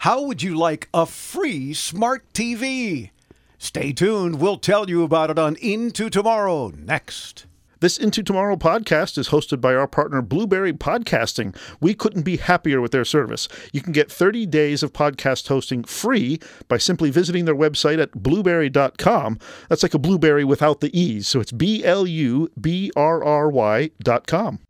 How would you like a free smart TV? Stay tuned. We'll tell you about it on Into Tomorrow next. This Into Tomorrow podcast is hosted by our partner Blubrry Podcasting. We couldn't be happier with their service. You can get 30 days of podcast hosting free by simply visiting their website at blubrry.com. That's like a blueberry without the E's. So it's B L U B R R Y.com.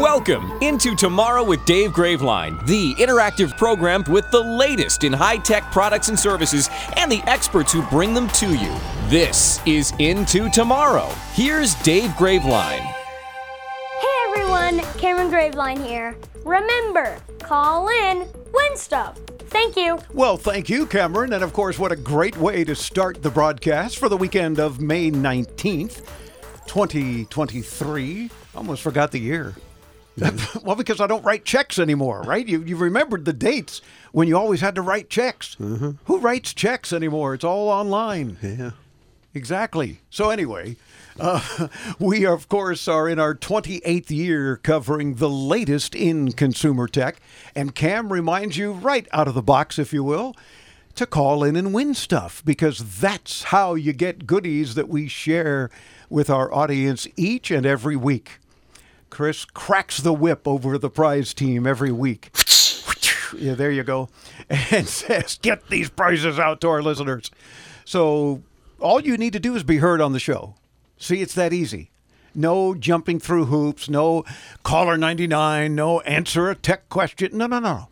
Welcome into Tomorrow with Dave Graveline, the interactive program with the latest in high tech products and services and the experts who bring them to you. This is Into Tomorrow. Here's Dave Graveline. Hey everyone, Cameron Graveline here. Remember, call in, win stuff. Thank you. Well, thank you, Cameron. And of course, what a great way to start the broadcast for the weekend of May 19th, 2023. Almost forgot the year. well, because I don't write checks anymore, right? You you remembered the dates when you always had to write checks. Who writes checks anymore? It's all online. Yeah. Exactly. So anyway, uh, we of course are in our 28th year covering the latest in consumer tech, and Cam reminds you right out of the box, if you will, to call in and win stuff because that's how you get goodies that we share with our audience each and every week. Chris cracks the whip over the prize team every week. Yeah, there you go. And says, get these prizes out to our listeners. So all you need to do is be heard on the show. See, it's that easy. No jumping through hoops, no caller 99, no answer a tech question. No, no, no.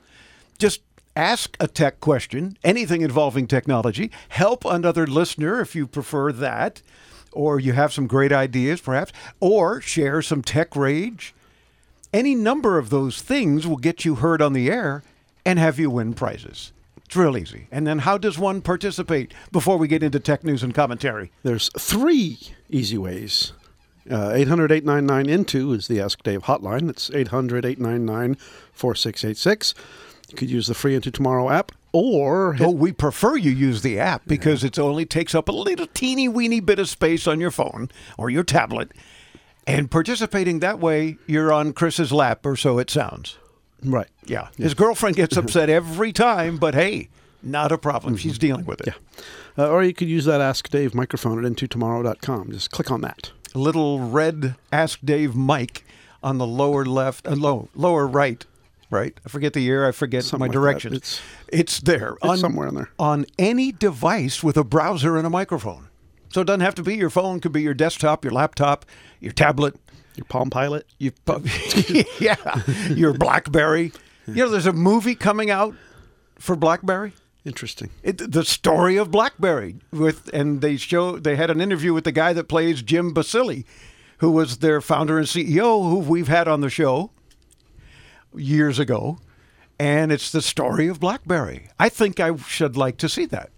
Just ask a tech question, anything involving technology. Help another listener if you prefer that, or you have some great ideas perhaps, or share some tech rage. Any number of those things will get you heard on the air and have you win prizes. It's real easy. And then how does one participate before we get into tech news and commentary? There's three easy ways. Uh, 800 899 Into is the Ask Dave hotline. It's 800 899 4686. You could use the free Into Tomorrow app or Oh, we prefer you use the app because it only takes up a little teeny weeny bit of space on your phone or your tablet. And participating that way, you're on Chris's lap, or so it sounds. Right. Yeah. His girlfriend gets upset every time, but hey, not a problem. She's dealing with it. Uh, or you could use that Ask Dave microphone at intotomorrow.com. Just click on that. Little red Ask Dave mic on the lower left, uh, low, lower right, right? I forget the year. I forget Something my like directions. It's- it's there. It's somewhere in there. On any device with a browser and a microphone. So it doesn't have to be your phone. It Could be your desktop, your laptop, your tablet. Your Palm Pilot. You, yeah, your BlackBerry. You know, there's a movie coming out for BlackBerry. Interesting. It, the story of BlackBerry with, and they show they had an interview with the guy that plays Jim Balsillie, who was their founder and CEO, who we've had on the show years ago, and it's the story of BlackBerry. I think I should like to see that.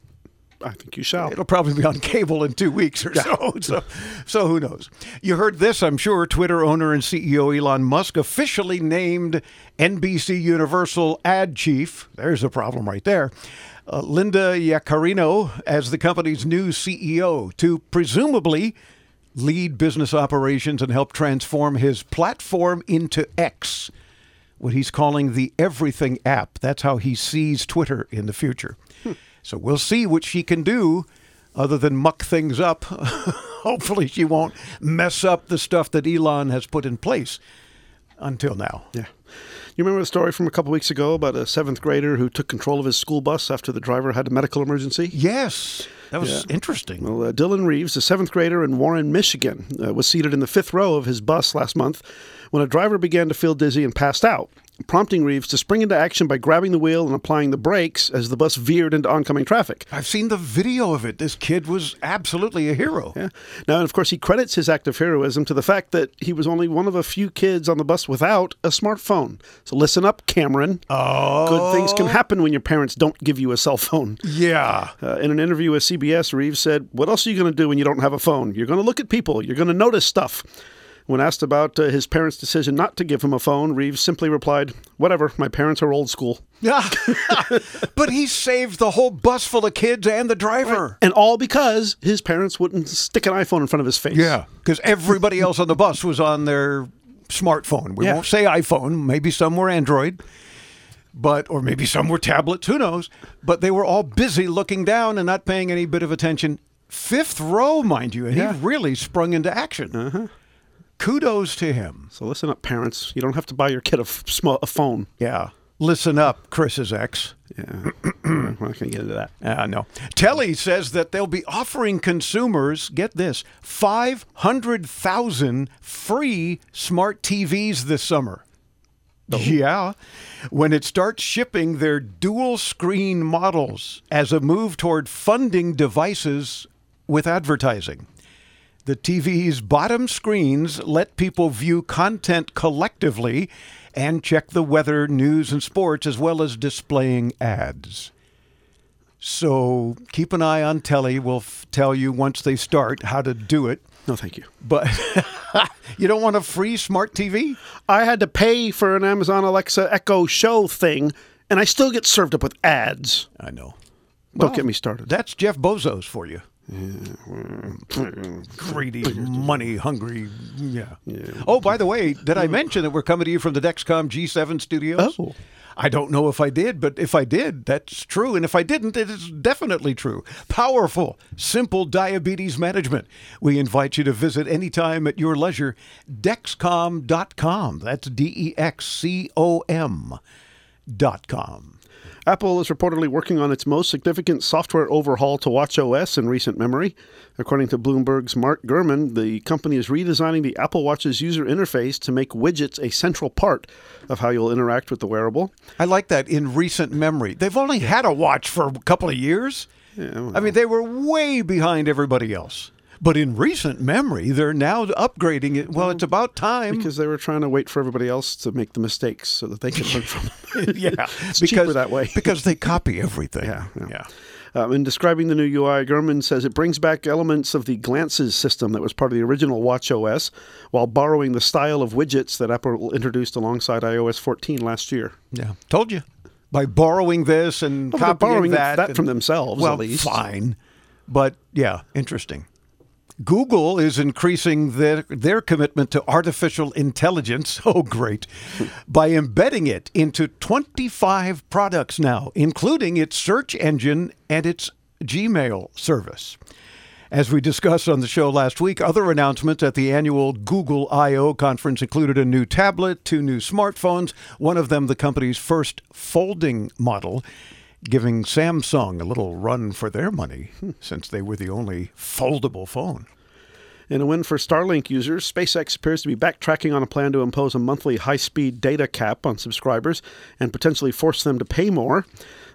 I think you shall. It'll probably be on cable in two weeks or so. So, so who knows? You heard this, I'm sure. Twitter owner and CEO Elon Musk officially named NBC Universal ad chief. There's a problem right there. Uh, Linda Yaccarino as the company's new CEO to presumably lead business operations and help transform his platform into X, what he's calling the Everything app. That's how he sees Twitter in the future. So we'll see what she can do other than muck things up. Hopefully, she won't mess up the stuff that Elon has put in place until now. Yeah. You remember the story from a couple weeks ago about a seventh grader who took control of his school bus after the driver had a medical emergency? Yes, that was interesting. Well, uh, Dylan Reeves, a seventh grader in Warren, Michigan, uh, was seated in the fifth row of his bus last month when a driver began to feel dizzy and passed out, prompting Reeves to spring into action by grabbing the wheel and applying the brakes as the bus veered into oncoming traffic. I've seen the video of it. This kid was absolutely a hero. Yeah. Now, and of course, he credits his act of heroism to the fact that he was only one of a few kids on the bus without a smartphone. So listen up, Cameron. Oh, Good things can happen when your parents don't give you a cell phone. yeah. Uh, in an interview with CBS, Reeves said, What else are you going to do when you don't have a phone? You're going to look at people, you're going to notice stuff. When asked about uh, his parents' decision not to give him a phone, Reeves simply replied, Whatever, my parents are old school. Yeah. but he saved the whole bus full of kids and the driver. And all because his parents wouldn't stick an iPhone in front of his face. Yeah, because everybody else on the bus was on their smartphone. We Yeah. won't say iPhone. Maybe some were Android. but or maybe some were tablets, who knows? But they were all busy looking down and not paying any bit of attention. Fifth row, mind you, and Yeah. he really sprung into action. Uh-huh. Kudos to him. So listen up, parents. You don't have to buy your kid a, f- small, a phone. Yeah. Listen up, Chris's ex. Yeah. We're not going to get into that. Uh, no. Telly says that they'll be offering consumers, get this, 500,000 free smart TVs this summer. Yeah. When it starts shipping their dual screen models as a move toward funding devices with advertising. The TV's bottom screens let people view content collectively and check the weather, news, and sports, as well as displaying ads. So keep an eye on Telly. We'll f- tell you once they start how to do it. No, thank you. But you don't want a free smart TV? I had to pay for an Amazon Alexa Echo Show thing, and I still get served up with ads. I know. Don't get me started. That's Jeff Bezos for you. Greedy, money hungry. Yeah. Oh, by the way, did I mention that we're coming to you from the Dexcom G7 studios? Oh. I don't know if I did, but if I did, that's true. And if I didn't, it is definitely true. Powerful, simple diabetes management. We invite you to visit anytime at your leisure. Dexcom.com. That's D E X C O M dot com. Apple is reportedly working on its most significant software overhaul to WatchOS in recent memory. According to Bloomberg's Mark Gurman, the company is redesigning the Apple Watch's user interface to make widgets a central part of how you'll interact with the wearable. I like that in recent memory. They've only had a watch for a couple of years. I mean, they were way behind everybody else. But in recent memory, they're now upgrading it. Well, it's about time. Because they were trying to wait for everybody else to make the mistakes so that they could learn from them. yeah, It's because cheaper that way. because they copy everything. Yeah, yeah. yeah. Um, in describing the new UI, Gurman says it brings back elements of the Glances system that was part of the original Watch OS, while borrowing the style of widgets that Apple introduced alongside iOS 14 last year. Yeah, told you. By borrowing this and Well, copying borrowing that, that and- from themselves, Well, at least. fine, but yeah, interesting. Google is increasing their, their commitment to artificial intelligence. Oh, great. by embedding it into 25 products now, including its search engine and its Gmail service. As we discussed on the show last week, other announcements at the annual Google I/O conference included a new tablet, two new smartphones, one of them the company's first folding model, giving Samsung a little run for their money hmm, since they were the only foldable phone. In a win for Starlink users, SpaceX appears to be backtracking on a plan to impose a monthly high speed data cap on subscribers and potentially force them to pay more.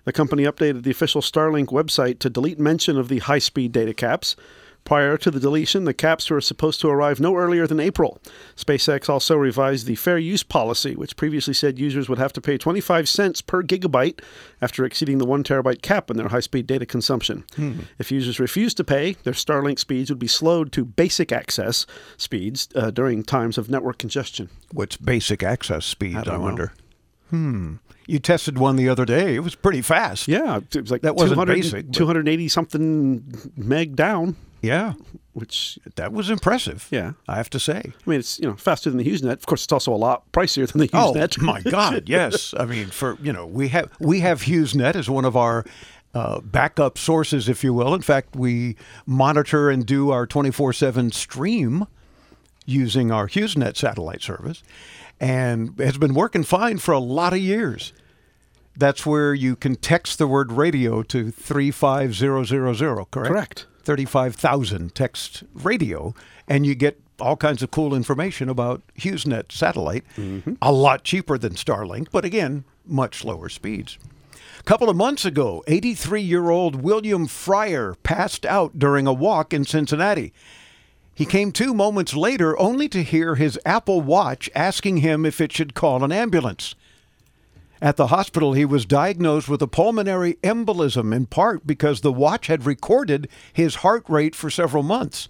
The company updated the official Starlink website to delete mention of the high speed data caps. Prior to the deletion, the caps were supposed to arrive no earlier than April. SpaceX also revised the fair use policy, which previously said users would have to pay 25 cents per gigabyte after exceeding the 1 terabyte cap in their high speed data consumption. If users refused to pay, their Starlink speeds would be slowed to basic access speeds uh, during times of network congestion. What's basic access speed, I, know. wonder? Hmm. You tested one the other day. It was pretty fast. Yeah, it was like That wasn't 200 basic, 280 something meg down, Yeah. which That was impressive. Yeah. I have to say. I mean, it's you know faster than the HughesNet. Of course, it's also a lot pricier than the HughesNet. Oh my God! Yes, I mean, for you know, we have we have HughesNet as one of our uh, backup sources, if you will. In fact, we monitor and do our twenty four seven stream using our HughesNet satellite service, and it's been working fine for a lot of years. That's where you can text the word radio to three five zero zero zero. Correct. Correct. 35,000 text radio, and you get all kinds of cool information about HughesNet satellite. Mm-hmm. A lot cheaper than Starlink, but again, much slower speeds. A couple of months ago, 83 year old William Fryer passed out during a walk in Cincinnati. He came to moments later only to hear his Apple Watch asking him if it should call an ambulance. At the hospital, he was diagnosed with a pulmonary embolism in part because the watch had recorded his heart rate for several months,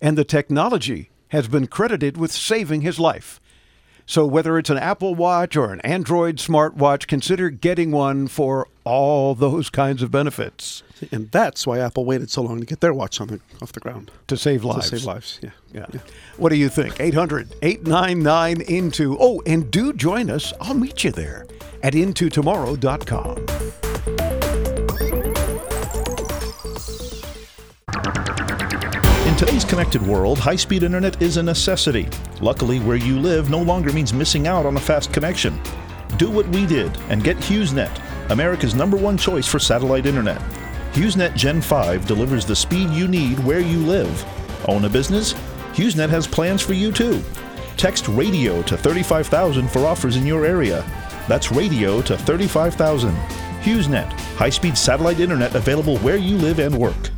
and the technology has been credited with saving his life. So whether it's an Apple Watch or an Android smartwatch, consider getting one for all those kinds of benefits And that's why Apple waited so long to get their watch on the, off the ground. to save lives. To save lives, yeah. Yeah. What do you think? 800 899 Into. Oh, and do join us. I'll meet you there at intotomorrow.com. today's connected world, high speed internet is a necessity. Luckily, where you live no longer means missing out on a fast connection. Do what we did and get HughesNet, America's number one choice for satellite internet. HughesNet Gen 5 delivers the speed you need where you live. Own a business? HughesNet has plans for you too. Text radio to 35000 for offers in your area. That's radio to 35000. HughesNet, high speed satellite internet available where you live and work.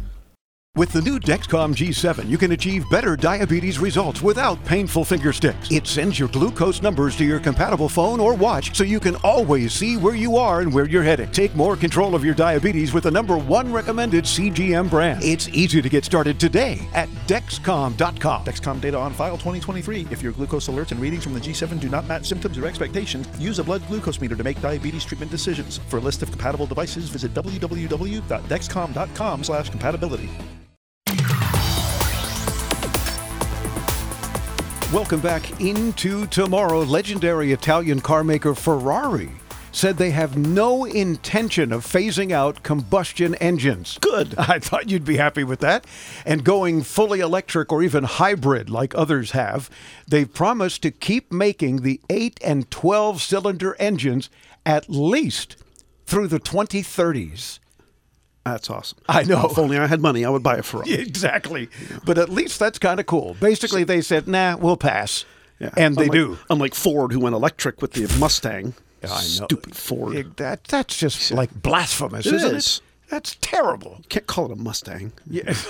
With the new Dexcom G7, you can achieve better diabetes results without painful finger sticks. It sends your glucose numbers to your compatible phone or watch so you can always see where you are and where you're headed. Take more control of your diabetes with the number one recommended CGM brand. It's easy to get started today at Dexcom.com. Dexcom data on file 2023. If your glucose alerts and readings from the G7 do not match symptoms or expectations, use a blood glucose meter to make diabetes treatment decisions. For a list of compatible devices, visit www.dexcom.com/compatibility. Welcome back into tomorrow. Legendary Italian car maker Ferrari said they have no intention of phasing out combustion engines. Good. I thought you'd be happy with that. And going fully electric or even hybrid like others have, they've promised to keep making the 8 and 12 cylinder engines at least through the 2030s. That's awesome. I know. If only I had money, I would buy a Ferrari. Exactly. But at least that's kind of cool. Basically, they said, nah, we'll pass. Yeah. And they Unlike- do. Unlike Ford, who went electric with the Mustang. I know. Stupid Ford. It- that, that's just like blasphemous, It isn't is. it? That's terrible. Can't call it a Mustang. Yeah.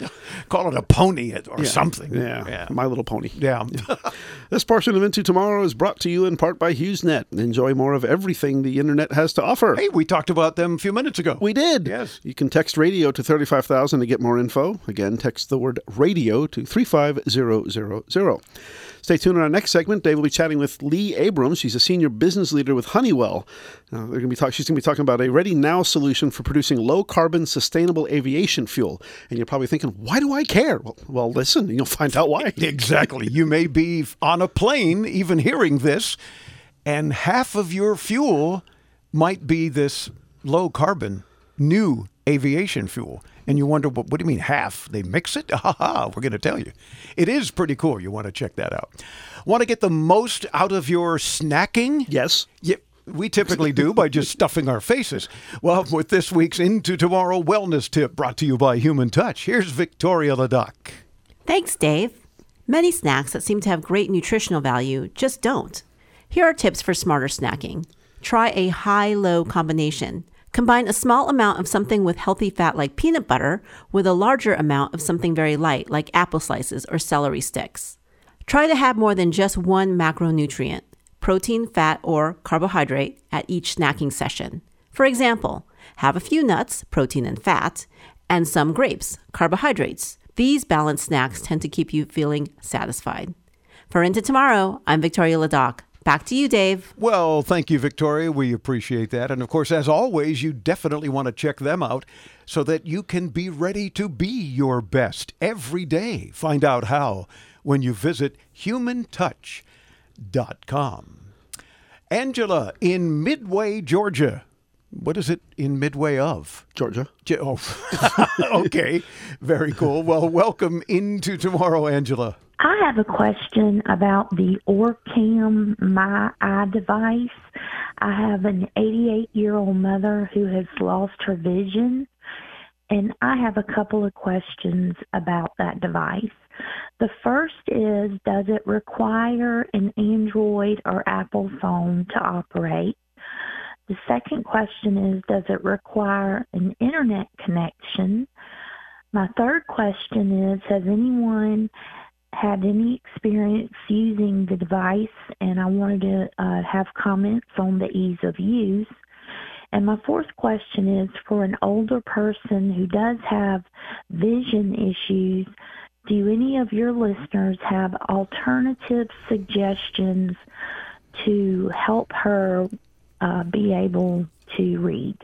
Call it a pony or Yeah. something. Yeah. Yeah. My Little Pony. Yeah. This portion of Into Tomorrow is brought to you in part by HughesNet. Enjoy more of everything the internet has to offer. hey, we talked about them a few minutes ago. We did. Yes. You can text radio to 35000 to get more info. Again, text the word radio to 35000. Stay tuned in our next segment. Dave will be chatting with Lee Abrams. She's a senior business leader with Honeywell. Uh, they're going to be talk- she's going to be talking about a ready now solution for producing low carbon sustainable aviation fuel. And you're probably thinking, why do I care? Well, well listen, you'll find out why. Exactly. you may be on a plane, even hearing this, and half of your fuel might be this low carbon new aviation fuel. And you wonder, what, what do you mean half? They mix it? Ha ha, we're going to tell you. It is pretty cool. You want to check that out. Want to get the most out of your snacking? Yes. Yeah, we typically do by just stuffing our faces. Well, with this week's Into Tomorrow wellness tip brought to you by Human Touch, here's Victoria Ladoc. Thanks, Dave. Many snacks that seem to have great nutritional value just don't. Here are tips for smarter snacking. Try a high low combination. Combine a small amount of something with healthy fat like peanut butter with a larger amount of something very light like apple slices or celery sticks. Try to have more than just one macronutrient, protein, fat, or carbohydrate, at each snacking session. For example, have a few nuts, protein and fat, and some grapes, carbohydrates. These balanced snacks tend to keep you feeling satisfied. For Into Tomorrow, I'm Victoria Ladoc. Back to you, Dave. Well, thank you, Victoria. We appreciate that. And of course, as always, you definitely want to check them out so that you can be ready to be your best every day. Find out how when you visit humantouch.com. Angela in Midway, Georgia. What is it in Midway of? Georgia. Ge- Oh, okay. Very cool. Well, welcome into tomorrow, Angela. I have a question about the Orcam My Eye device. I have an 88 year old mother who has lost her vision, and I have a couple of questions about that device. The first is Does it require an Android or Apple phone to operate? The second question is Does it require an internet connection? My third question is Has anyone had any experience using the device, and I wanted to uh, have comments on the ease of use. And my fourth question is for an older person who does have vision issues, do any of your listeners have alternative suggestions to help her uh, be able to read?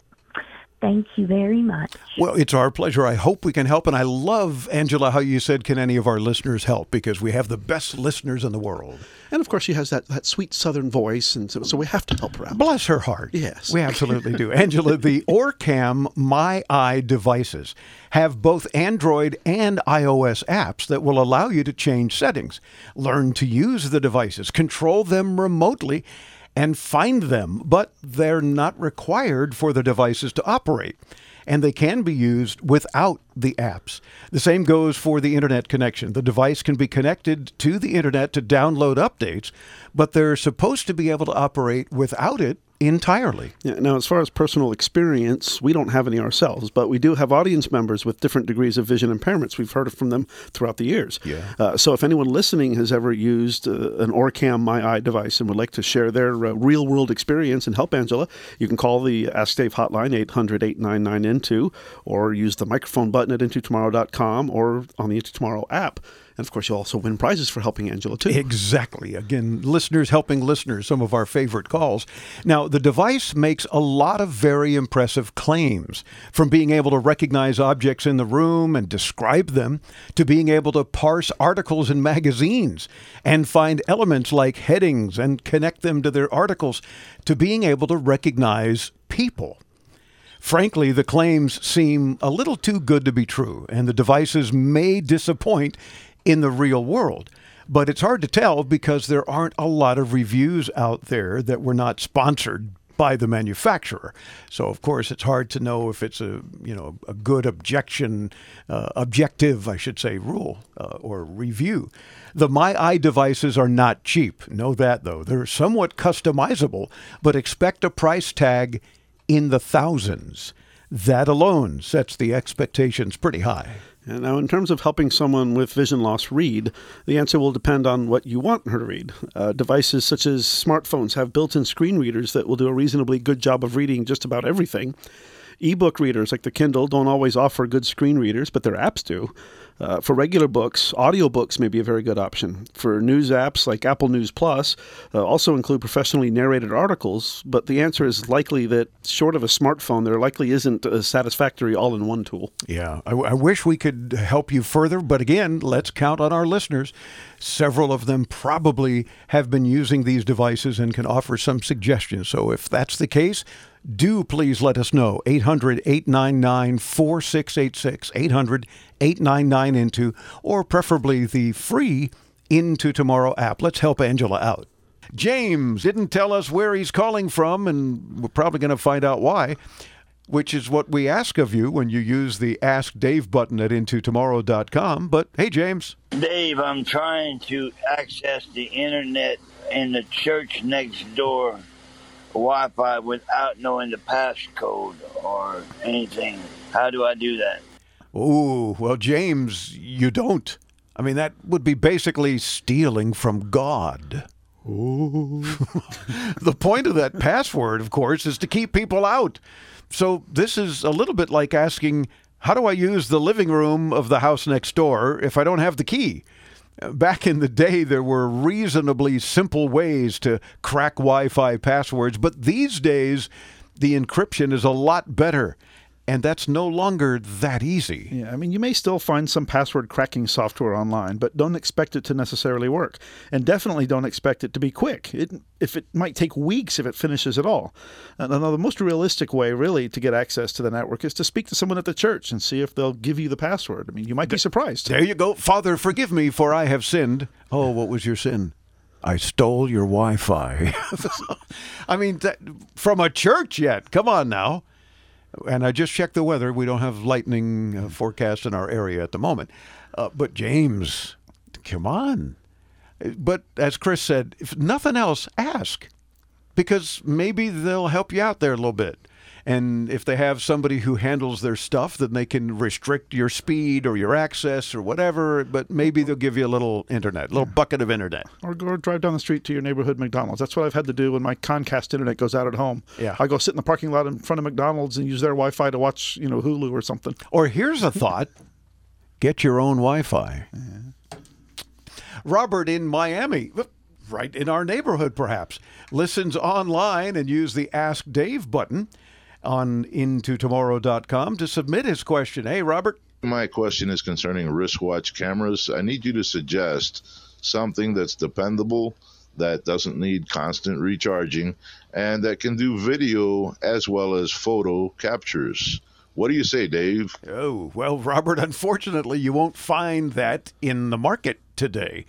Thank you very much. Well, it's our pleasure. I hope we can help. And I love, Angela, how you said, can any of our listeners help? Because we have the best listeners in the world. And of course, she has that, that sweet southern voice, and so, so we have to help her out. Bless her heart. Yes. We absolutely do. Angela, the OrCam MyEye devices have both Android and iOS apps that will allow you to change settings, learn to use the devices, control them remotely, and find them, but they're not required for the devices to operate. And they can be used without the apps. The same goes for the internet connection. The device can be connected to the internet to download updates, but they're supposed to be able to operate without it entirely. Yeah, now, as far as personal experience, we don't have any ourselves, but we do have audience members with different degrees of vision impairments. We've heard from them throughout the years. Yeah. Uh, so, if anyone listening has ever used uh, an OrCam MyEye device and would like to share their uh, real world experience and help Angela, you can call the Ask Dave hotline, 800 899 INTO, or use the microphone button at intotomorrow.com or on the Into Tomorrow app. And of course, you'll also win prizes for helping Angela, too. Exactly. Again, listeners helping listeners, some of our favorite calls. Now, the device makes a lot of very impressive claims from being able to recognize objects in the room and describe them to being able to parse articles in magazines and find elements like headings and connect them to their articles to being able to recognize people. Frankly, the claims seem a little too good to be true, and the devices may disappoint in the real world. But it's hard to tell because there aren't a lot of reviews out there that were not sponsored by the manufacturer. So of course it's hard to know if it's a you know a good objection, uh, objective I should say rule uh, or review. The MyEye devices are not cheap. Know that though. They're somewhat customizable, but expect a price tag in the thousands. That alone sets the expectations pretty high. Now, in terms of helping someone with vision loss read, the answer will depend on what you want her to read. Uh, devices such as smartphones have built in screen readers that will do a reasonably good job of reading just about everything. Ebook readers like the Kindle don't always offer good screen readers, but their apps do. Uh, for regular books, audiobooks may be a very good option. For news apps like Apple News Plus, uh, also include professionally narrated articles, but the answer is likely that short of a smartphone, there likely isn't a satisfactory all in one tool. Yeah, I, I wish we could help you further, but again, let's count on our listeners. Several of them probably have been using these devices and can offer some suggestions. So if that's the case, do please let us know. 800 899 4686. 800 899 Into, or preferably the free Into Tomorrow app. Let's help Angela out. James didn't tell us where he's calling from, and we're probably going to find out why, which is what we ask of you when you use the Ask Dave button at intotomorrow.com. But hey, James. Dave, I'm trying to access the internet in the church next door Wi-Fi without knowing the passcode or anything. How do I do that? Oh, well, James, you don't. I mean, that would be basically stealing from God. the point of that password, of course, is to keep people out. So this is a little bit like asking, how do I use the living room of the house next door if I don't have the key? Back in the day, there were reasonably simple ways to crack Wi Fi passwords, but these days, the encryption is a lot better. And that's no longer that easy. Yeah, I mean, you may still find some password cracking software online, but don't expect it to necessarily work. And definitely don't expect it to be quick. It, if it might take weeks if it finishes at all. And the most realistic way, really, to get access to the network is to speak to someone at the church and see if they'll give you the password. I mean, you might be surprised. There you go. Father, forgive me, for I have sinned. Oh, what was your sin? I stole your Wi Fi. I mean, that, from a church yet. Come on now. And I just checked the weather. We don't have lightning uh, forecast in our area at the moment. Uh, but James, come on. But as Chris said, if nothing else, ask because maybe they'll help you out there a little bit. And if they have somebody who handles their stuff, then they can restrict your speed or your access or whatever. But maybe they'll give you a little internet, a little bucket of internet. Or go drive down the street to your neighborhood McDonald's. That's what I've had to do when my Comcast internet goes out at home. Yeah. I go sit in the parking lot in front of McDonald's and use their Wi-Fi to watch, you know, Hulu or something. Or here's a thought Get your own Wi Fi. Robert in Miami, right in our neighborhood perhaps, listens online and use the Ask Dave button on intotomorrow.com to submit his question. Hey, Robert. My question is concerning wristwatch cameras. I need you to suggest something that's dependable, that doesn't need constant recharging, and that can do video as well as photo captures. What do you say, Dave? Oh, well, Robert, unfortunately, you won't find that in the market today.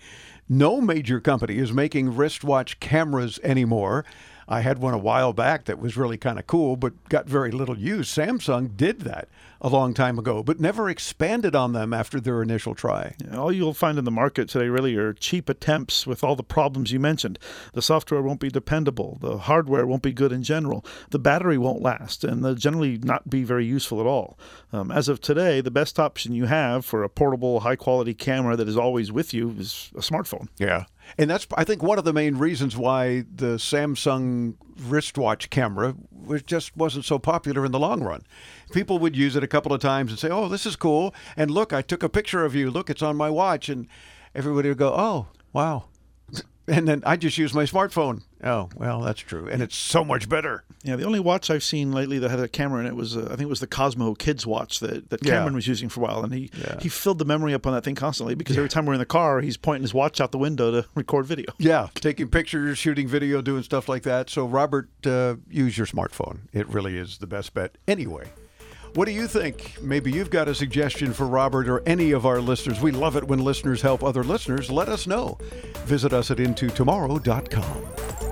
No major company is making wristwatch cameras anymore. I had one a while back that was really kind of cool, but got very little use. Samsung did that a long time ago, but never expanded on them after their initial try. All you'll find in the market today really are cheap attempts with all the problems you mentioned. The software won't be dependable, the hardware won't be good in general, the battery won't last, and they'll generally not be very useful at all. Um, as of today, the best option you have for a portable, high quality camera that is always with you is a smartphone. Yeah. And that's, I think, one of the main reasons why the Samsung wristwatch camera was just wasn't so popular in the long run. People would use it a couple of times and say, "Oh, this is cool," and look, I took a picture of you. Look, it's on my watch, and everybody would go, "Oh, wow." And then I just use my smartphone. Oh, well, that's true, and it's so much better. Yeah, the only watch I've seen lately that had a camera in it was, uh, I think it was the Cosmo Kids watch that, that Yeah. Cameron was using for a while, and he Yeah. he filled the memory up on that thing constantly because every time we're in the car, he's pointing his watch out the window to record video. Yeah, taking pictures, shooting video, doing stuff like that. So, Robert, uh, use your smartphone. It really is the best bet. Anyway, what do you think? Maybe you've got a suggestion for Robert or any of our listeners. We love it when listeners help other listeners. Let us know. Visit us at intotomorrow.com.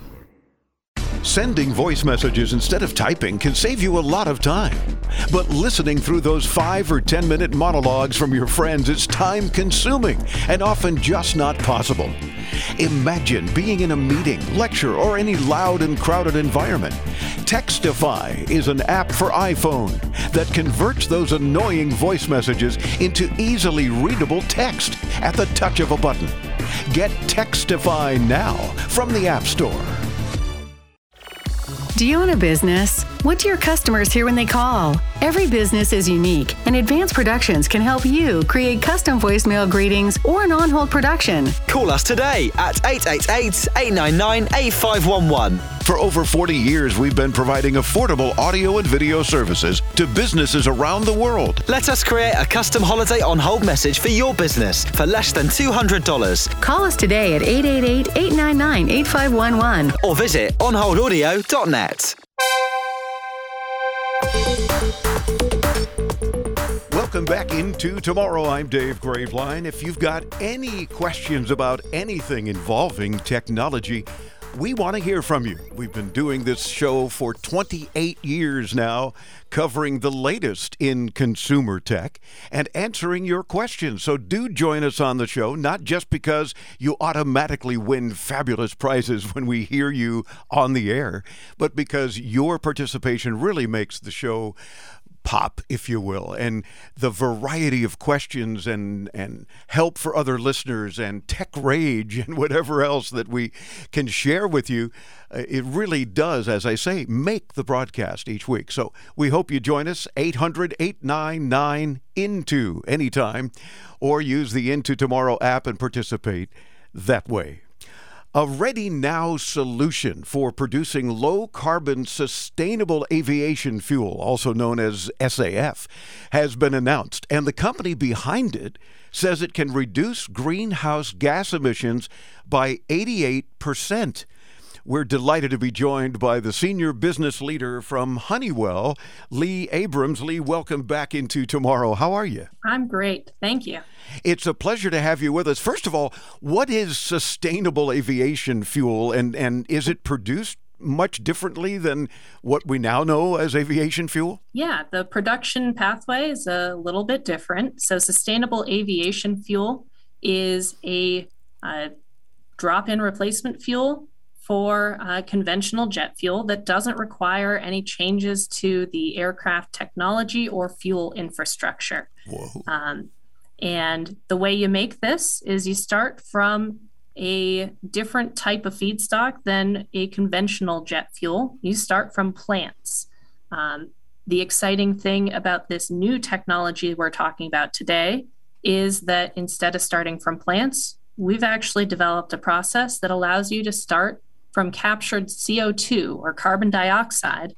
Sending voice messages instead of typing can save you a lot of time. But listening through those five or 10 minute monologues from your friends is time consuming and often just not possible. Imagine being in a meeting, lecture, or any loud and crowded environment. Textify is an app for iPhone that converts those annoying voice messages into easily readable text at the touch of a button. Get Textify now from the App Store. Do you own a business? What do your customers hear when they call? Every business is unique, and Advanced Productions can help you create custom voicemail greetings or an on hold production. Call us today at 888 899 8511. For over 40 years, we've been providing affordable audio and video services to businesses around the world. Let us create a custom holiday on hold message for your business for less than $200 Call us today at 888 899 8511. or visit onholdaudio.net. Welcome back into tomorrow. I'm Dave Graveline. If you've got any questions about anything involving technology, we want to hear from you. We've been doing this show for 28 years now, covering the latest in consumer tech and answering your questions. So do join us on the show, not just because you automatically win fabulous prizes when we hear you on the air, but because your participation really makes the show pop, if you will, and the variety of questions and and help for other listeners and tech rage and whatever else that we can share with you, uh, it really does, as I say, make the broadcast each week. So we hope you join us 800-899 into anytime, or use the Into Tomorrow app and participate that way. A Ready Now solution for producing low carbon sustainable aviation fuel, also known as SAF, has been announced, and the company behind it says it can reduce greenhouse gas emissions by 88%. We're delighted to be joined by the senior business leader from Honeywell, Lee Abrams. Lee, welcome back into tomorrow. How are you? I'm great. Thank you. It's a pleasure to have you with us. First of all, what is sustainable aviation fuel and, and is it produced much differently than what we now know as aviation fuel? Yeah, the production pathway is a little bit different. So, sustainable aviation fuel is a uh, drop in replacement fuel for uh, conventional jet fuel that doesn't require any changes to the aircraft technology or fuel infrastructure. Um, and the way you make this is you start from a different type of feedstock than a conventional jet fuel. You start from plants. Um, the exciting thing about this new technology we're talking about today is that instead of starting from plants, we've actually developed a process that allows you to start from captured CO2 or carbon dioxide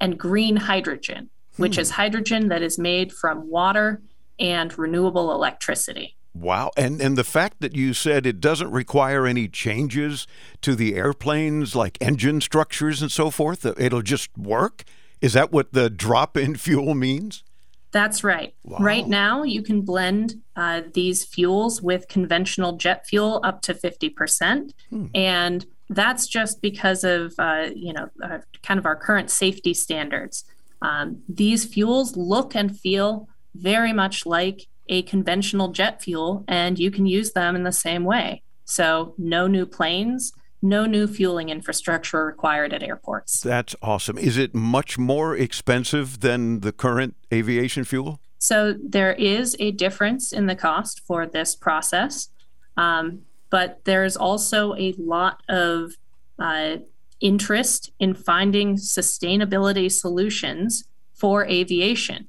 and green hydrogen, which Hmm. is hydrogen that is made from water and renewable electricity. Wow. And and the fact that you said it doesn't require any changes to the airplanes like engine structures and so forth, it'll just work? Is that what the drop in fuel means? That's right. Right now, you can blend uh, these fuels with conventional jet fuel up to 50%. And that's just because of, uh, you know, uh, kind of our current safety standards. Um, these fuels look and feel very much like a conventional jet fuel, and you can use them in the same way. So, no new planes, no new fueling infrastructure required at airports. That's awesome. Is it much more expensive than the current aviation fuel? So there is a difference in the cost for this process, um, but there's also a lot of uh, interest in finding sustainability solutions for aviation.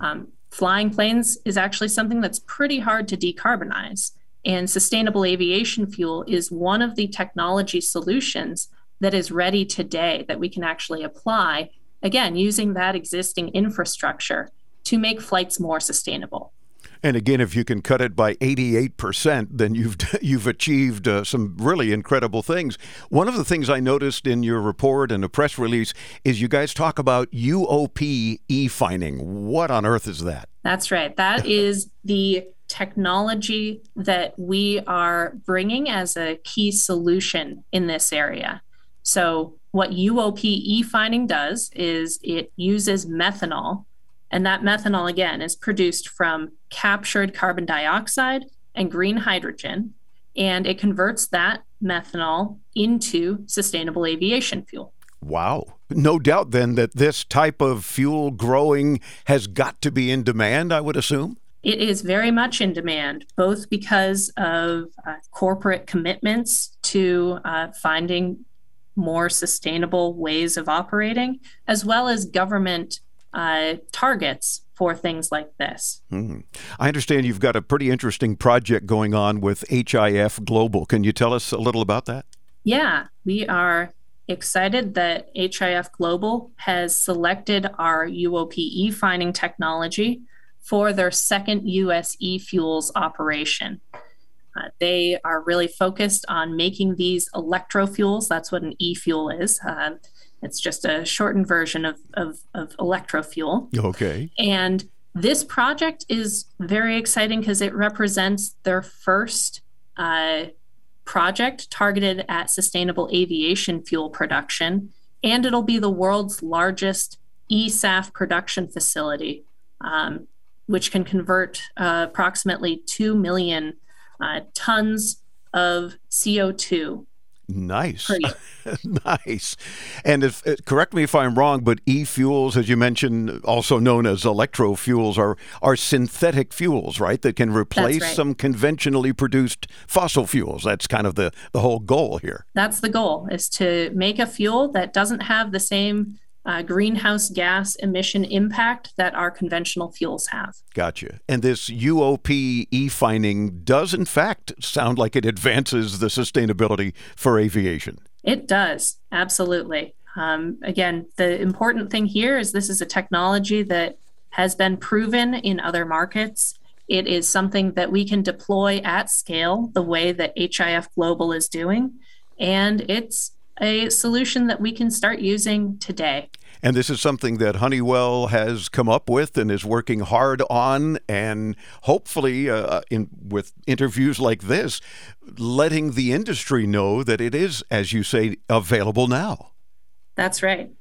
Um, flying planes is actually something that's pretty hard to decarbonize. And sustainable aviation fuel is one of the technology solutions that is ready today that we can actually apply, again, using that existing infrastructure to make flights more sustainable. And again, if you can cut it by 88%, then you've you've achieved uh, some really incredible things. One of the things I noticed in your report and a press release is you guys talk about UOP e-fining. What on earth is that? That's right. That is the technology that we are bringing as a key solution in this area. So, what UOP e fining does is it uses methanol, and that methanol, again, is produced from captured carbon dioxide and green hydrogen, and it converts that methanol into sustainable aviation fuel. Wow. No doubt then that this type of fuel growing has got to be in demand, I would assume. It is very much in demand, both because of uh, corporate commitments to uh, finding more sustainable ways of operating, as well as government uh, targets for things like this. Hmm. I understand you've got a pretty interesting project going on with HIF Global. Can you tell us a little about that? Yeah, we are excited that HIF Global has selected our UOP finding technology for their second US e fuels operation. Uh, they are really focused on making these electrofuels. That's what an e fuel is. Uh, it's just a shortened version of, of, of electrofuel. Okay. And this project is very exciting because it represents their first uh, project targeted at sustainable aviation fuel production. And it'll be the world's largest eSAF production facility, um, which can convert uh, approximately 2 million uh, tons of CO2 Nice. nice. And if, uh, correct me if I'm wrong, but e-fuels, as you mentioned, also known as electrofuels, are are synthetic fuels, right? That can replace right. some conventionally produced fossil fuels. That's kind of the the whole goal here. That's the goal is to make a fuel that doesn't have the same uh, greenhouse gas emission impact that our conventional fuels have. Gotcha. And this UOP e-fining does, in fact, sound like it advances the sustainability for aviation. It does, absolutely. Um, again, the important thing here is this is a technology that has been proven in other markets. It is something that we can deploy at scale the way that HIF Global is doing. And it's a solution that we can start using today. And this is something that Honeywell has come up with and is working hard on, and hopefully, uh, in with interviews like this, letting the industry know that it is, as you say, available now. That's right.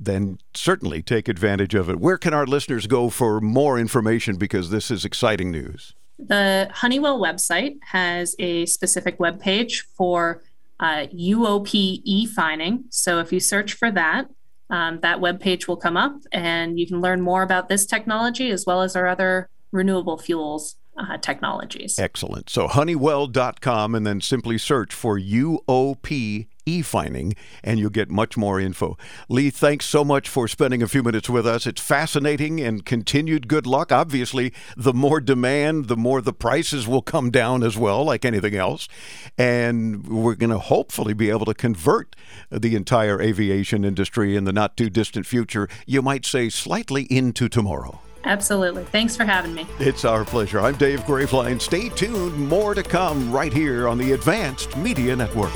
Then certainly take advantage of it. Where can our listeners go for more information? Because this is exciting news. The Honeywell website has a specific web page for uh, UOP e fining. So if you search for that, um, that web page will come up and you can learn more about this technology as well as our other renewable fuels uh, technologies. Excellent. So honeywell.com and then simply search for UOP e-fining and you'll get much more info. Lee, thanks so much for spending a few minutes with us. It's fascinating and continued good luck. Obviously, the more demand, the more the prices will come down as well, like anything else. And we're going to hopefully be able to convert the entire aviation industry in the not too distant future, you might say slightly into tomorrow. Absolutely. Thanks for having me. It's our pleasure. I'm Dave Graveline. Stay tuned. More to come right here on the Advanced Media Network.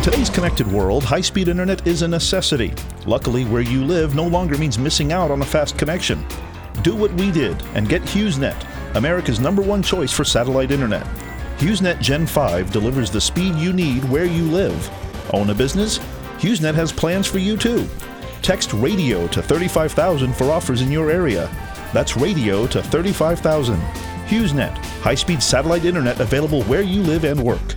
In today's connected world, high speed internet is a necessity. Luckily, where you live no longer means missing out on a fast connection. Do what we did and get HughesNet, America's number one choice for satellite internet. HughesNet Gen 5 delivers the speed you need where you live. Own a business? HughesNet has plans for you too. Text radio to 35,000 for offers in your area. That's radio to 35,000. HughesNet, high speed satellite internet available where you live and work.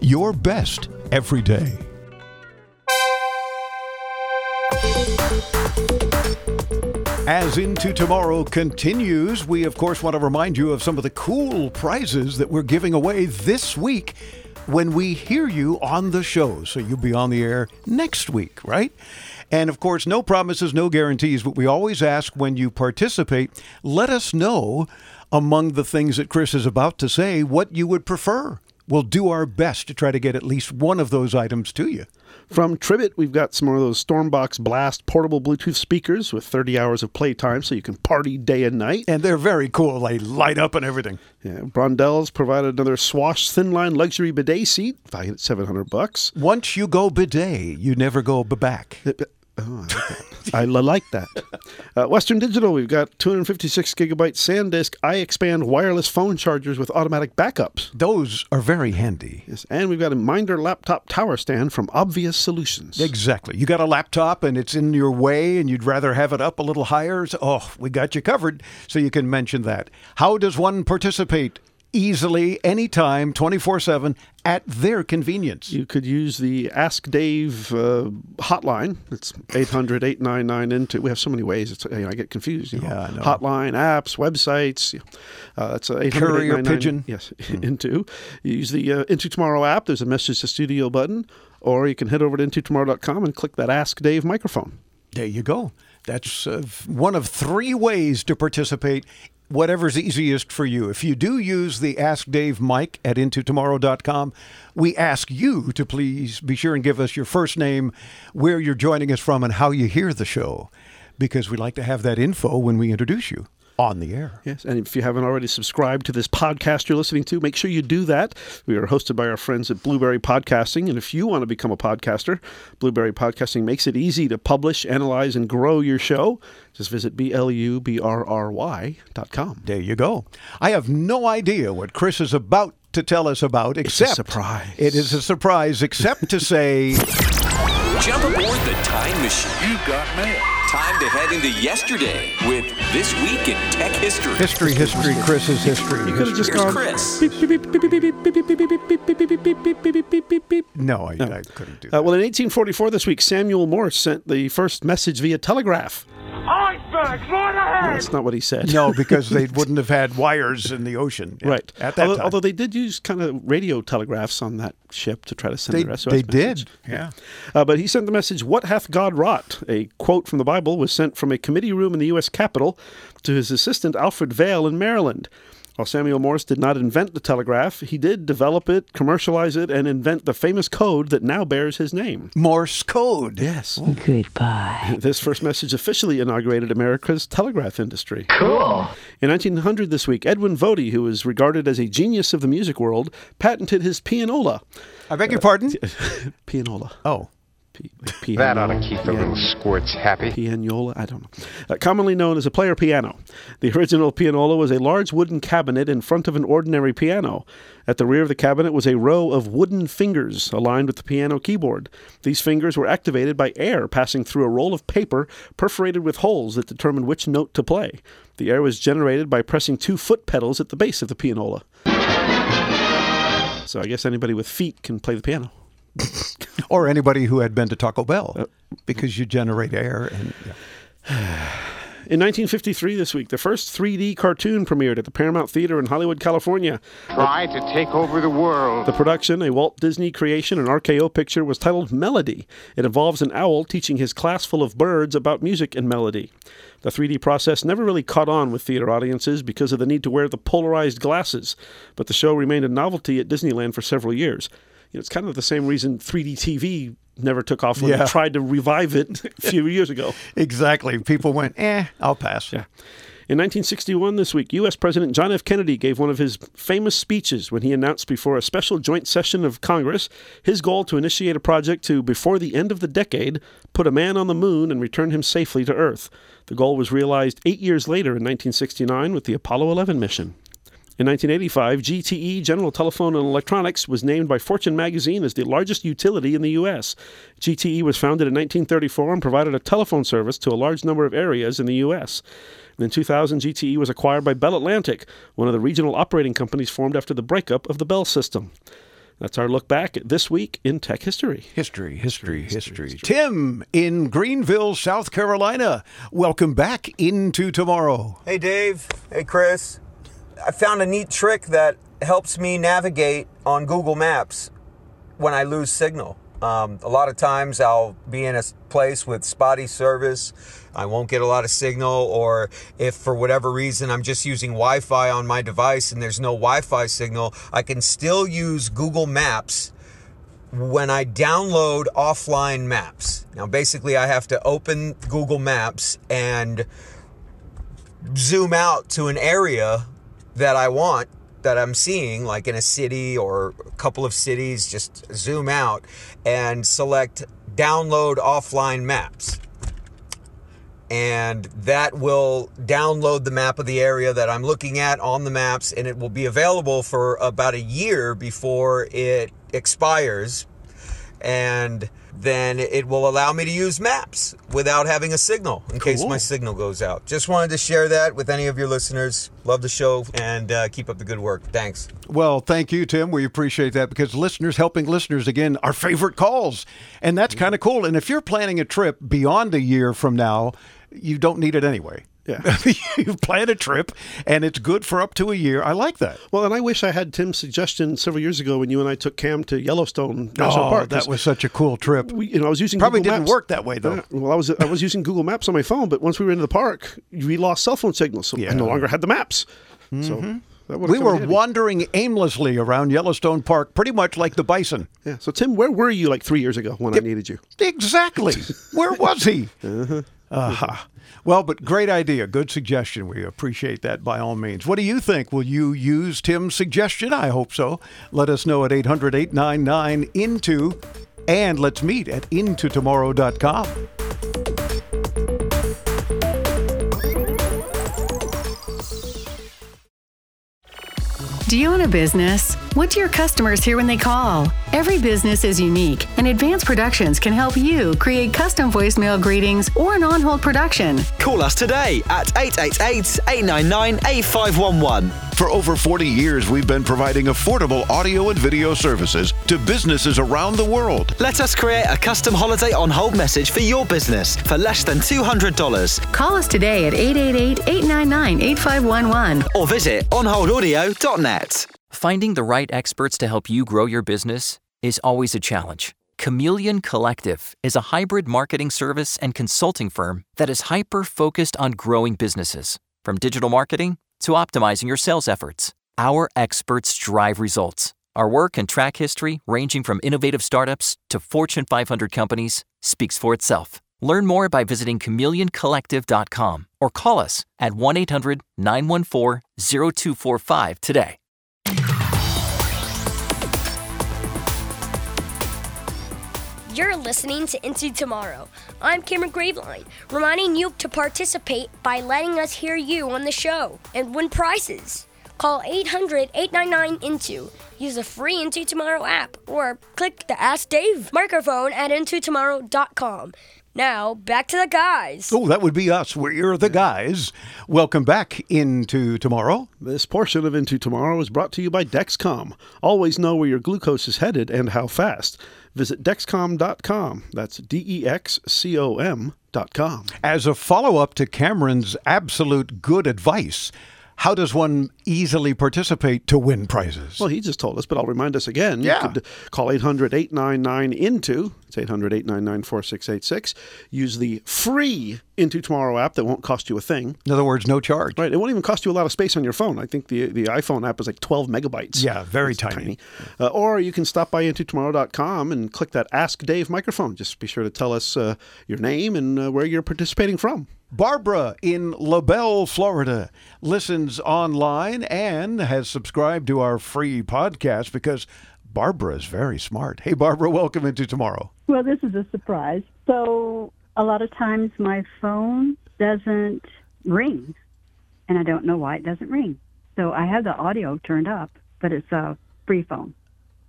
your best every day. As Into Tomorrow continues, we of course want to remind you of some of the cool prizes that we're giving away this week when we hear you on the show. So you'll be on the air next week, right? And of course, no promises, no guarantees, but we always ask when you participate, let us know among the things that Chris is about to say what you would prefer. We'll do our best to try to get at least one of those items to you. From Tribit, we've got some more of those Stormbox Blast portable Bluetooth speakers with 30 hours of playtime so you can party day and night. And they're very cool. They light up and everything. Yeah, Brondell's provided another Swash thin line luxury bidet seat, valued at 700 bucks. Once you go bidet, you never go back. Oh, I like that. Uh, Western Digital, we've got 256 gigabyte SanDisk iXpand wireless phone chargers with automatic backups. Those are very handy. Yes, and we've got a Minder laptop tower stand from Obvious Solutions. Exactly. You got a laptop and it's in your way and you'd rather have it up a little higher. So, oh, we got you covered. So you can mention that. How does one participate? Easily, anytime, 24 7 at their convenience. You could use the Ask Dave uh, hotline. It's 800 899 into. We have so many ways. It's, you know, I get confused. You know. Yeah, I know. Hotline, apps, websites. Uh, it's 800 Courier pigeon. Yes, into. You use the uh, Into Tomorrow app. There's a message to studio button, or you can head over to intotomorrow.com and click that Ask Dave microphone. There you go. That's uh, one of three ways to participate whatever's easiest for you. If you do use the Ask Dave mic at intotomorrow.com, we ask you to please be sure and give us your first name, where you're joining us from, and how you hear the show, because we like to have that info when we introduce you on the air. Yes, and if you haven't already subscribed to this podcast you're listening to, make sure you do that. We are hosted by our friends at Blubrry Podcasting, and if you want to become a podcaster, Blubrry Podcasting makes it easy to publish, analyze, and grow your show. Just visit B-L-U-B-R-R-Y.com. There you go. I have no idea what Chris is about to tell us about, except it's a surprise. It is a surprise, except to say, jump aboard the time machine. You've got mail. Time to head into yesterday with This Week in Tech History. History, history, Chris's history. You could have just history. gone. Chris. beep, beep, beep, beep, beep, beep, beep, beep, beep, beep, beep, beep, beep, beep, beep, beep, beep, beep, beep. No, I, I couldn't do that. Uh, well, in 1844, this week, Samuel Morse sent the first message via telegraph. Icebergs, right ahead! That's not what he said. no, because they wouldn't have had wires in the ocean. at- Right. At that although, time. although they did use kind of radio telegraphs on that ship to try to send They- the SOS they message. did, yeah. Uh, but he sent the message, What hath God wrought? A quote from the Bible was sent from a committee room in the U.S. Capitol to his assistant, Alfred Vail, in Maryland. While Samuel Morse did not invent the telegraph, he did develop it, commercialize it, and invent the famous code that now bears his name. Morse code. Yes. Goodbye. This first message officially inaugurated America's telegraph industry. Cool. In 1900 this week, Edwin Votey, who is regarded as a genius of the music world, patented his pianola. I beg your pardon? pianola. Oh. P- That ought to keep the little squirts happy. Pianola, I don't know. Uh, commonly known as a player piano. The original pianola was a large wooden cabinet in front of an ordinary piano. At the rear of the cabinet was a row of wooden fingers aligned with the piano keyboard. These fingers were activated by air passing through a roll of paper perforated with holes that determined which note to play. The air was generated by pressing two foot pedals at the base of the pianola. So I guess anybody with feet can play the piano. Or anybody who had been to Taco Bell, Uh, because you generate air and. In 1953, this week, the first 3D cartoon premiered at the Paramount Theater in Hollywood, California. Try to take over the world. The production, a Walt Disney creation and RKO picture, was titled Melody. It involves an owl teaching his class full of birds about music and melody. The 3D process never really caught on with theater audiences because of the need to wear the polarized glasses, but the show remained a novelty at Disneyland for several years. Know, it's kind of the same reason 3D TV never took off when Yeah. they tried to revive it a few years ago. Exactly. People went, eh, I'll pass. Yeah. In 1961, this week, U.S. President John F. Kennedy gave one of his famous speeches when he announced before a special joint session of Congress his goal to initiate a project to, before the end of the decade, put a man on the moon and return him safely to Earth. The goal was realized eight years later in 1969 with the Apollo 11 mission. In 1985, GTE, General Telephone and Electronics, was named by Fortune magazine as the largest utility in the U.S. GTE was founded in 1934 and provided a telephone service to a large number of areas in the U.S. And in 2000, GTE was acquired by Bell Atlantic, one of the regional operating companies formed after the breakup of the Bell system. That's our look back at this week in tech history. History, history, history. Tim in Greenville, South Carolina. Welcome back into tomorrow. Hey, Dave. Hey, Chris. I found a neat trick that helps me navigate on Google Maps when I lose signal. Um, a lot of times I'll be in a place with spotty service. I won't get a lot of signal, or if for whatever reason I'm just using Wi Fi on my device and there's no Wi Fi signal, I can still use Google Maps when I download offline maps. Now, basically, I have to open Google Maps and zoom out to an area that I want that I'm seeing, like in a city or a couple of cities, just zoom out and select download offline maps. And that will download the map of the area that I'm looking at on the maps, and it will be available for about a year before it expires. And then it will allow me to use maps without having a signal in case my signal goes out. Just wanted to share that with any of your listeners. Love the show and uh, keep up the good work. Thanks. Well, thank you, Tim. We appreciate that because listeners helping listeners, again, our favorite calls. And that's kind of cool. And if you're planning a trip beyond a year from now, you don't need it anyway. Yeah. you plan a trip and it's good for up to a year. I like that. Well, and I wish I had Tim's suggestion several years ago when you and I took Cam to Yellowstone National Oh, Park. that was such a cool trip. We, you know, I was using Probably Google didn't Maps. work that way, though. Yeah, well, I was I was using Google Maps on my phone, but once we were into the park, we lost cell phone signal, so I no longer had the maps. So that would've We were handy. wandering aimlessly around Yellowstone Park, pretty much like the bison. Yeah. So Tim, where were you like three years ago when I needed you? Exactly. Where was he? Uh-huh. Uh-huh. Well, but great idea. Good suggestion. We appreciate that by all means. What do you think? Will you use Tim's suggestion? I hope so. Let us know at 800 899 INTO and let's meet at intotomorrow.com. Do you own a business? What do your customers hear when they call? Every business is unique, and Advanced Productions can help you create custom voicemail greetings or an on hold production. Call us today at 888 899 8511. For over 40 years, we've been providing affordable audio and video services to businesses around the world. Let us create a custom holiday on hold message for your business for less than $200. Call us today at 888 899 8511 or visit onholdaudio.net. Finding the right experts to help you grow your business is always a challenge. Chameleon Collective is a hybrid marketing service and consulting firm that is hyper focused on growing businesses, from digital marketing to optimizing your sales efforts. Our experts drive results. Our work and track history, ranging from innovative startups to Fortune 500 companies, speaks for itself. Learn more by visiting chameleoncollective.com or call us at 1 800 914 0245 today. You're listening to Into Tomorrow. I'm Cameron Graveline, reminding you to participate by letting us hear you on the show and win prizes. Call 800 899 INTO. Use the free Into Tomorrow app or click the Ask Dave microphone at IntoTomorrow.com. Now, back to the guys. Oh, that would be us. We're the guys. Welcome back into tomorrow. This portion of Into Tomorrow is brought to you by Dexcom. Always know where your glucose is headed and how fast. Visit Dexcom.com. That's D E X C O M.com. As a follow up to Cameron's absolute good advice, how does one easily participate to win prizes? Well, he just told us, but I'll remind us again. Yeah. You could call 800 899 INTO. It's 800 899 4686. Use the free Into Tomorrow app that won't cost you a thing. In other words, no charge. Right. It won't even cost you a lot of space on your phone. I think the the iPhone app is like 12 megabytes. Yeah, very It's tiny. Uh, or you can stop by intotomorrow.com and click that Ask Dave microphone. Just be sure to tell us uh, your name and uh, where you're participating from. Barbara in LaBelle, Florida, listens online and has subscribed to our free podcast because Barbara is very smart. Hey, Barbara, welcome into tomorrow. Well, this is a surprise. So, a lot of times my phone doesn't ring, and I don't know why it doesn't ring. So, I have the audio turned up, but it's a free phone.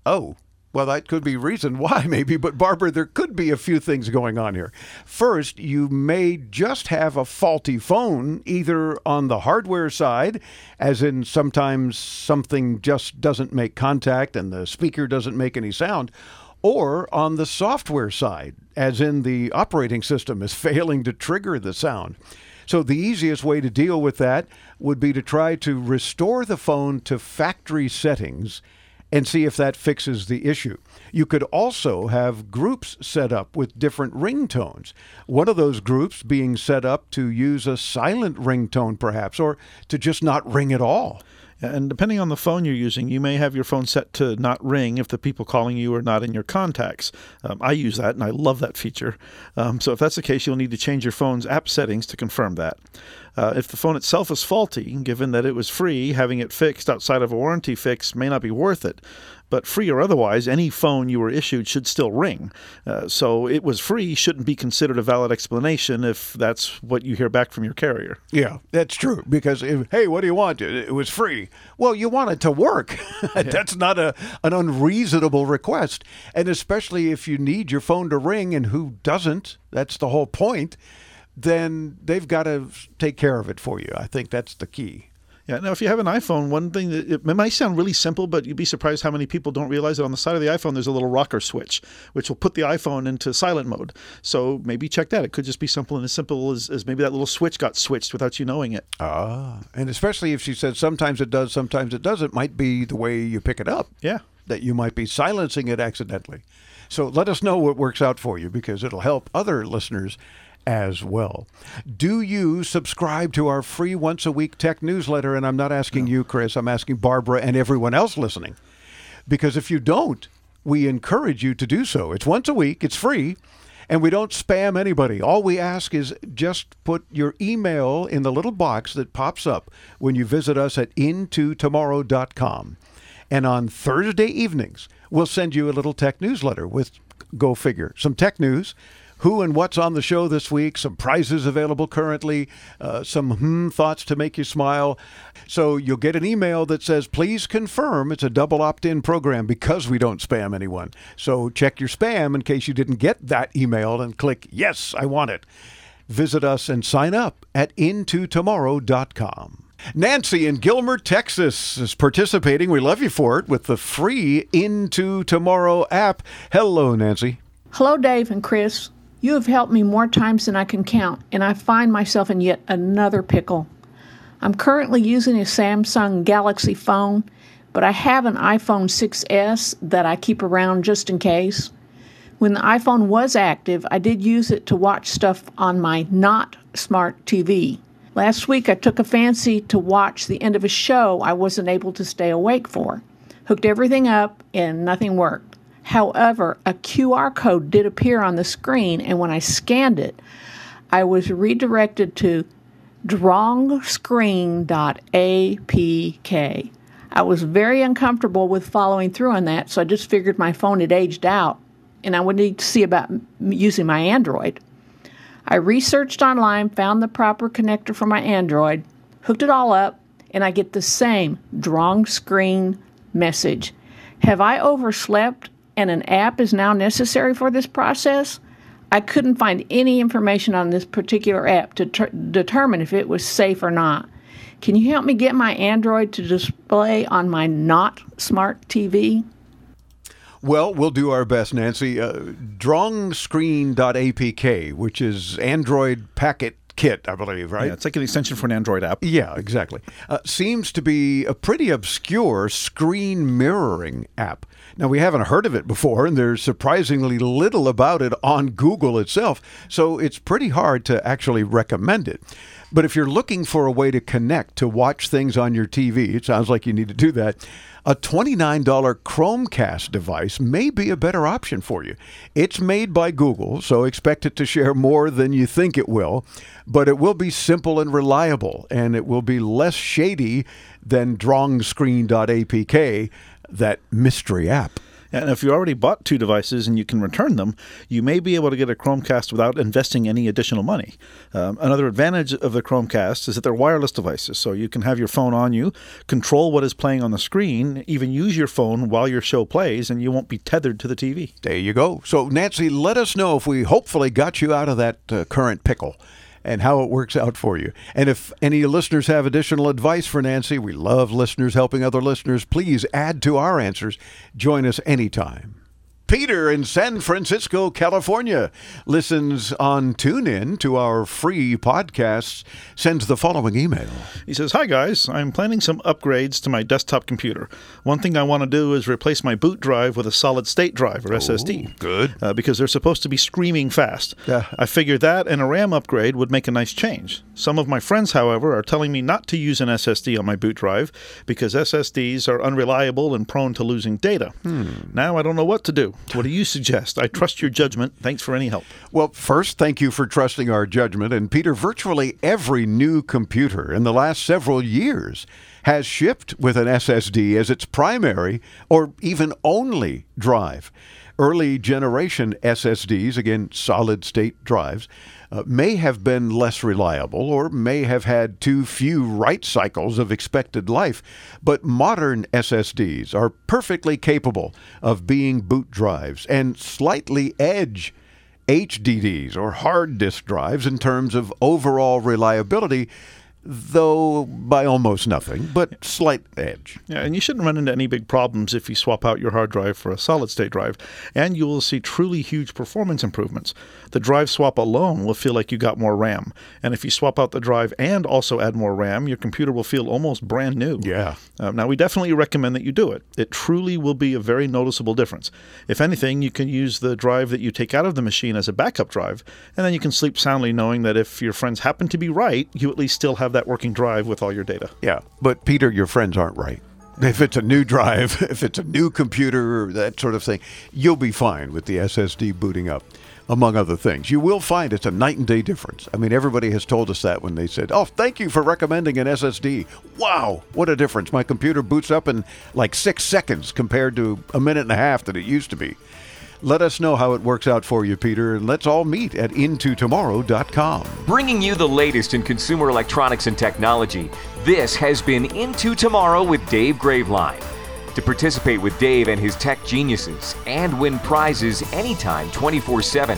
Oh, well, that could be reason why, maybe. But Barbara, there could be a few things going on here. First, you may just have a faulty phone, either on the hardware side, as in sometimes something just doesn't make contact and the speaker doesn't make any sound, or on the software side, as in the operating system is failing to trigger the sound. So, the easiest way to deal with that would be to try to restore the phone to factory settings and see if that fixes the issue. You could also have groups set up with different ringtones. One of those groups being set up to use a silent ringtone, perhaps, or to just not ring at all. And depending on the phone you're using, you may have your phone set to not ring if the people calling you are not in your contacts. Um, I use that and I love that feature. Um, so if that's the case, you'll need to change your phone's app settings to confirm that. Uh, if the phone itself is faulty, given that it was free, having it fixed outside of a warranty fix may not be worth it. But free or otherwise, any phone you were issued should still ring. Uh, so it was free shouldn't be considered a valid explanation if that's what you hear back from your carrier. Yeah, that's true. Because if, hey, what do you want? It it was free. Well, you want it to work. that's not a an unreasonable request, and especially if you need your phone to ring, and who doesn't? That's the whole point. Then they've got to take care of it for you. I think that's the key. Yeah. Now, if you have an iPhone, one thing that it, might sound really simple, but you'd be surprised how many people don't realize that on the side of the iPhone there's a little rocker switch, which will put the iPhone into silent mode. So maybe check that. It could just be simple and as simple as, as maybe that little switch got switched without you knowing it. Ah, and especially if she said sometimes it does, sometimes it doesn't, might be the way you pick it up. Yeah. That you might be silencing it accidentally. So let us know what works out for you because it'll help other listeners as well. Do you subscribe to our free once a week tech newsletter? And I'm not asking you, Chris, I'm asking Barbara and everyone else listening. Because if you don't, we encourage you to do so. It's once a week, it's free, and we don't spam anybody. All we ask is just put your email in the little box that pops up when you visit us at intotomorrow.com. And on Thursday evenings, we'll send you a little tech newsletter with, go figure, some tech news who and what's on the show this week, some prizes available currently, uh, some hmm thoughts to make you smile. So you'll get an email that says, please confirm it's a double opt in program because we don't spam anyone. So check your spam in case you didn't get that email and click, yes, I want it. Visit us and sign up at intotomorrow.com. Nancy in Gilmer, Texas is participating. We love you for it with the free Into Tomorrow app. Hello, Nancy. Hello, Dave and Chris. You have helped me more times than I can count, and I find myself in yet another pickle. I'm currently using a Samsung Galaxy phone, but I have an iPhone 6S that I keep around just in case. When the iPhone was active, I did use it to watch stuff on my not smart TV. Last week, I took a fancy to watch the end of a show I wasn't able to stay awake for. Hooked everything up, and nothing worked. However, a QR code did appear on the screen, and when I scanned it, I was redirected to drongscreen.apk. I was very uncomfortable with following through on that, so I just figured my phone had aged out and I would need to see about using my Android. I researched online, found the proper connector for my Android, hooked it all up, and I get the same drong screen message. Have I overslept and an app is now necessary for this process? I couldn't find any information on this particular app to ter- determine if it was safe or not. Can you help me get my Android to display on my not smart TV? Well, we'll do our best, Nancy. Uh, drongscreen.apk, which is Android Packet Kit, I believe, right? Yeah, it's like an extension for an Android app. Yeah, exactly. Uh, seems to be a pretty obscure screen mirroring app. Now, we haven't heard of it before, and there's surprisingly little about it on Google itself, so it's pretty hard to actually recommend it. But if you're looking for a way to connect to watch things on your TV, it sounds like you need to do that. A $29 Chromecast device may be a better option for you. It's made by Google, so expect it to share more than you think it will, but it will be simple and reliable, and it will be less shady than drongscreen.apk, that mystery app. And if you already bought two devices and you can return them, you may be able to get a Chromecast without investing any additional money. Um, another advantage of the Chromecast is that they're wireless devices, so you can have your phone on you, control what is playing on the screen, even use your phone while your show plays, and you won't be tethered to the TV. There you go. So, Nancy, let us know if we hopefully got you out of that uh, current pickle and how it works out for you. And if any listeners have additional advice for Nancy, we love listeners helping other listeners. Please add to our answers. Join us anytime. Peter in San Francisco, California, listens on TuneIn to our free podcasts, sends the following email. He says, Hi guys, I'm planning some upgrades to my desktop computer. One thing I want to do is replace my boot drive with a solid state drive or SSD. Good. Uh, because they're supposed to be screaming fast. Yeah. I figured that and a RAM upgrade would make a nice change. Some of my friends, however, are telling me not to use an SSD on my boot drive because SSDs are unreliable and prone to losing data. Hmm. Now I don't know what to do. What do you suggest? I trust your judgment. Thanks for any help. Well, first, thank you for trusting our judgment. And Peter, virtually every new computer in the last several years has shipped with an SSD as its primary or even only drive. Early generation SSDs, again, solid state drives, uh, may have been less reliable or may have had too few write cycles of expected life, but modern SSDs are perfectly capable of being boot drives and slightly edge HDDs or hard disk drives in terms of overall reliability though by almost nothing, but slight edge. Yeah, and you shouldn't run into any big problems if you swap out your hard drive for a solid state drive, and you will see truly huge performance improvements. The drive swap alone will feel like you got more RAM, and if you swap out the drive and also add more RAM, your computer will feel almost brand new. Yeah. Uh, now, we definitely recommend that you do it. It truly will be a very noticeable difference. If anything, you can use the drive that you take out of the machine as a backup drive, and then you can sleep soundly knowing that if your friends happen to be right, you at least still have that working drive with all your data. Yeah, but Peter, your friends aren't right. If it's a new drive, if it's a new computer, that sort of thing, you'll be fine with the SSD booting up, among other things. You will find it's a night and day difference. I mean, everybody has told us that when they said, Oh, thank you for recommending an SSD. Wow, what a difference. My computer boots up in like six seconds compared to a minute and a half that it used to be. Let us know how it works out for you, Peter, and let's all meet at intotomorrow.com. Bringing you the latest in consumer electronics and technology, this has been Into Tomorrow with Dave Graveline. To participate with Dave and his tech geniuses and win prizes anytime 24 7,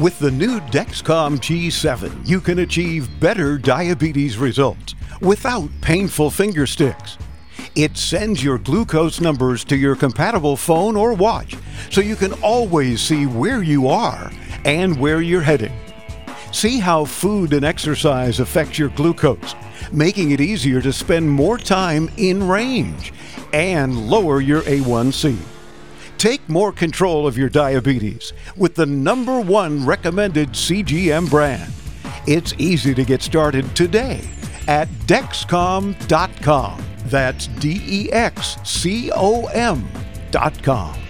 With the new Dexcom G7, you can achieve better diabetes results without painful finger sticks. It sends your glucose numbers to your compatible phone or watch so you can always see where you are and where you're heading. See how food and exercise affect your glucose, making it easier to spend more time in range and lower your A1C. Take more control of your diabetes with the number one recommended CGM brand. It's easy to get started today at Dexcom.com. That's D E X C O M.com.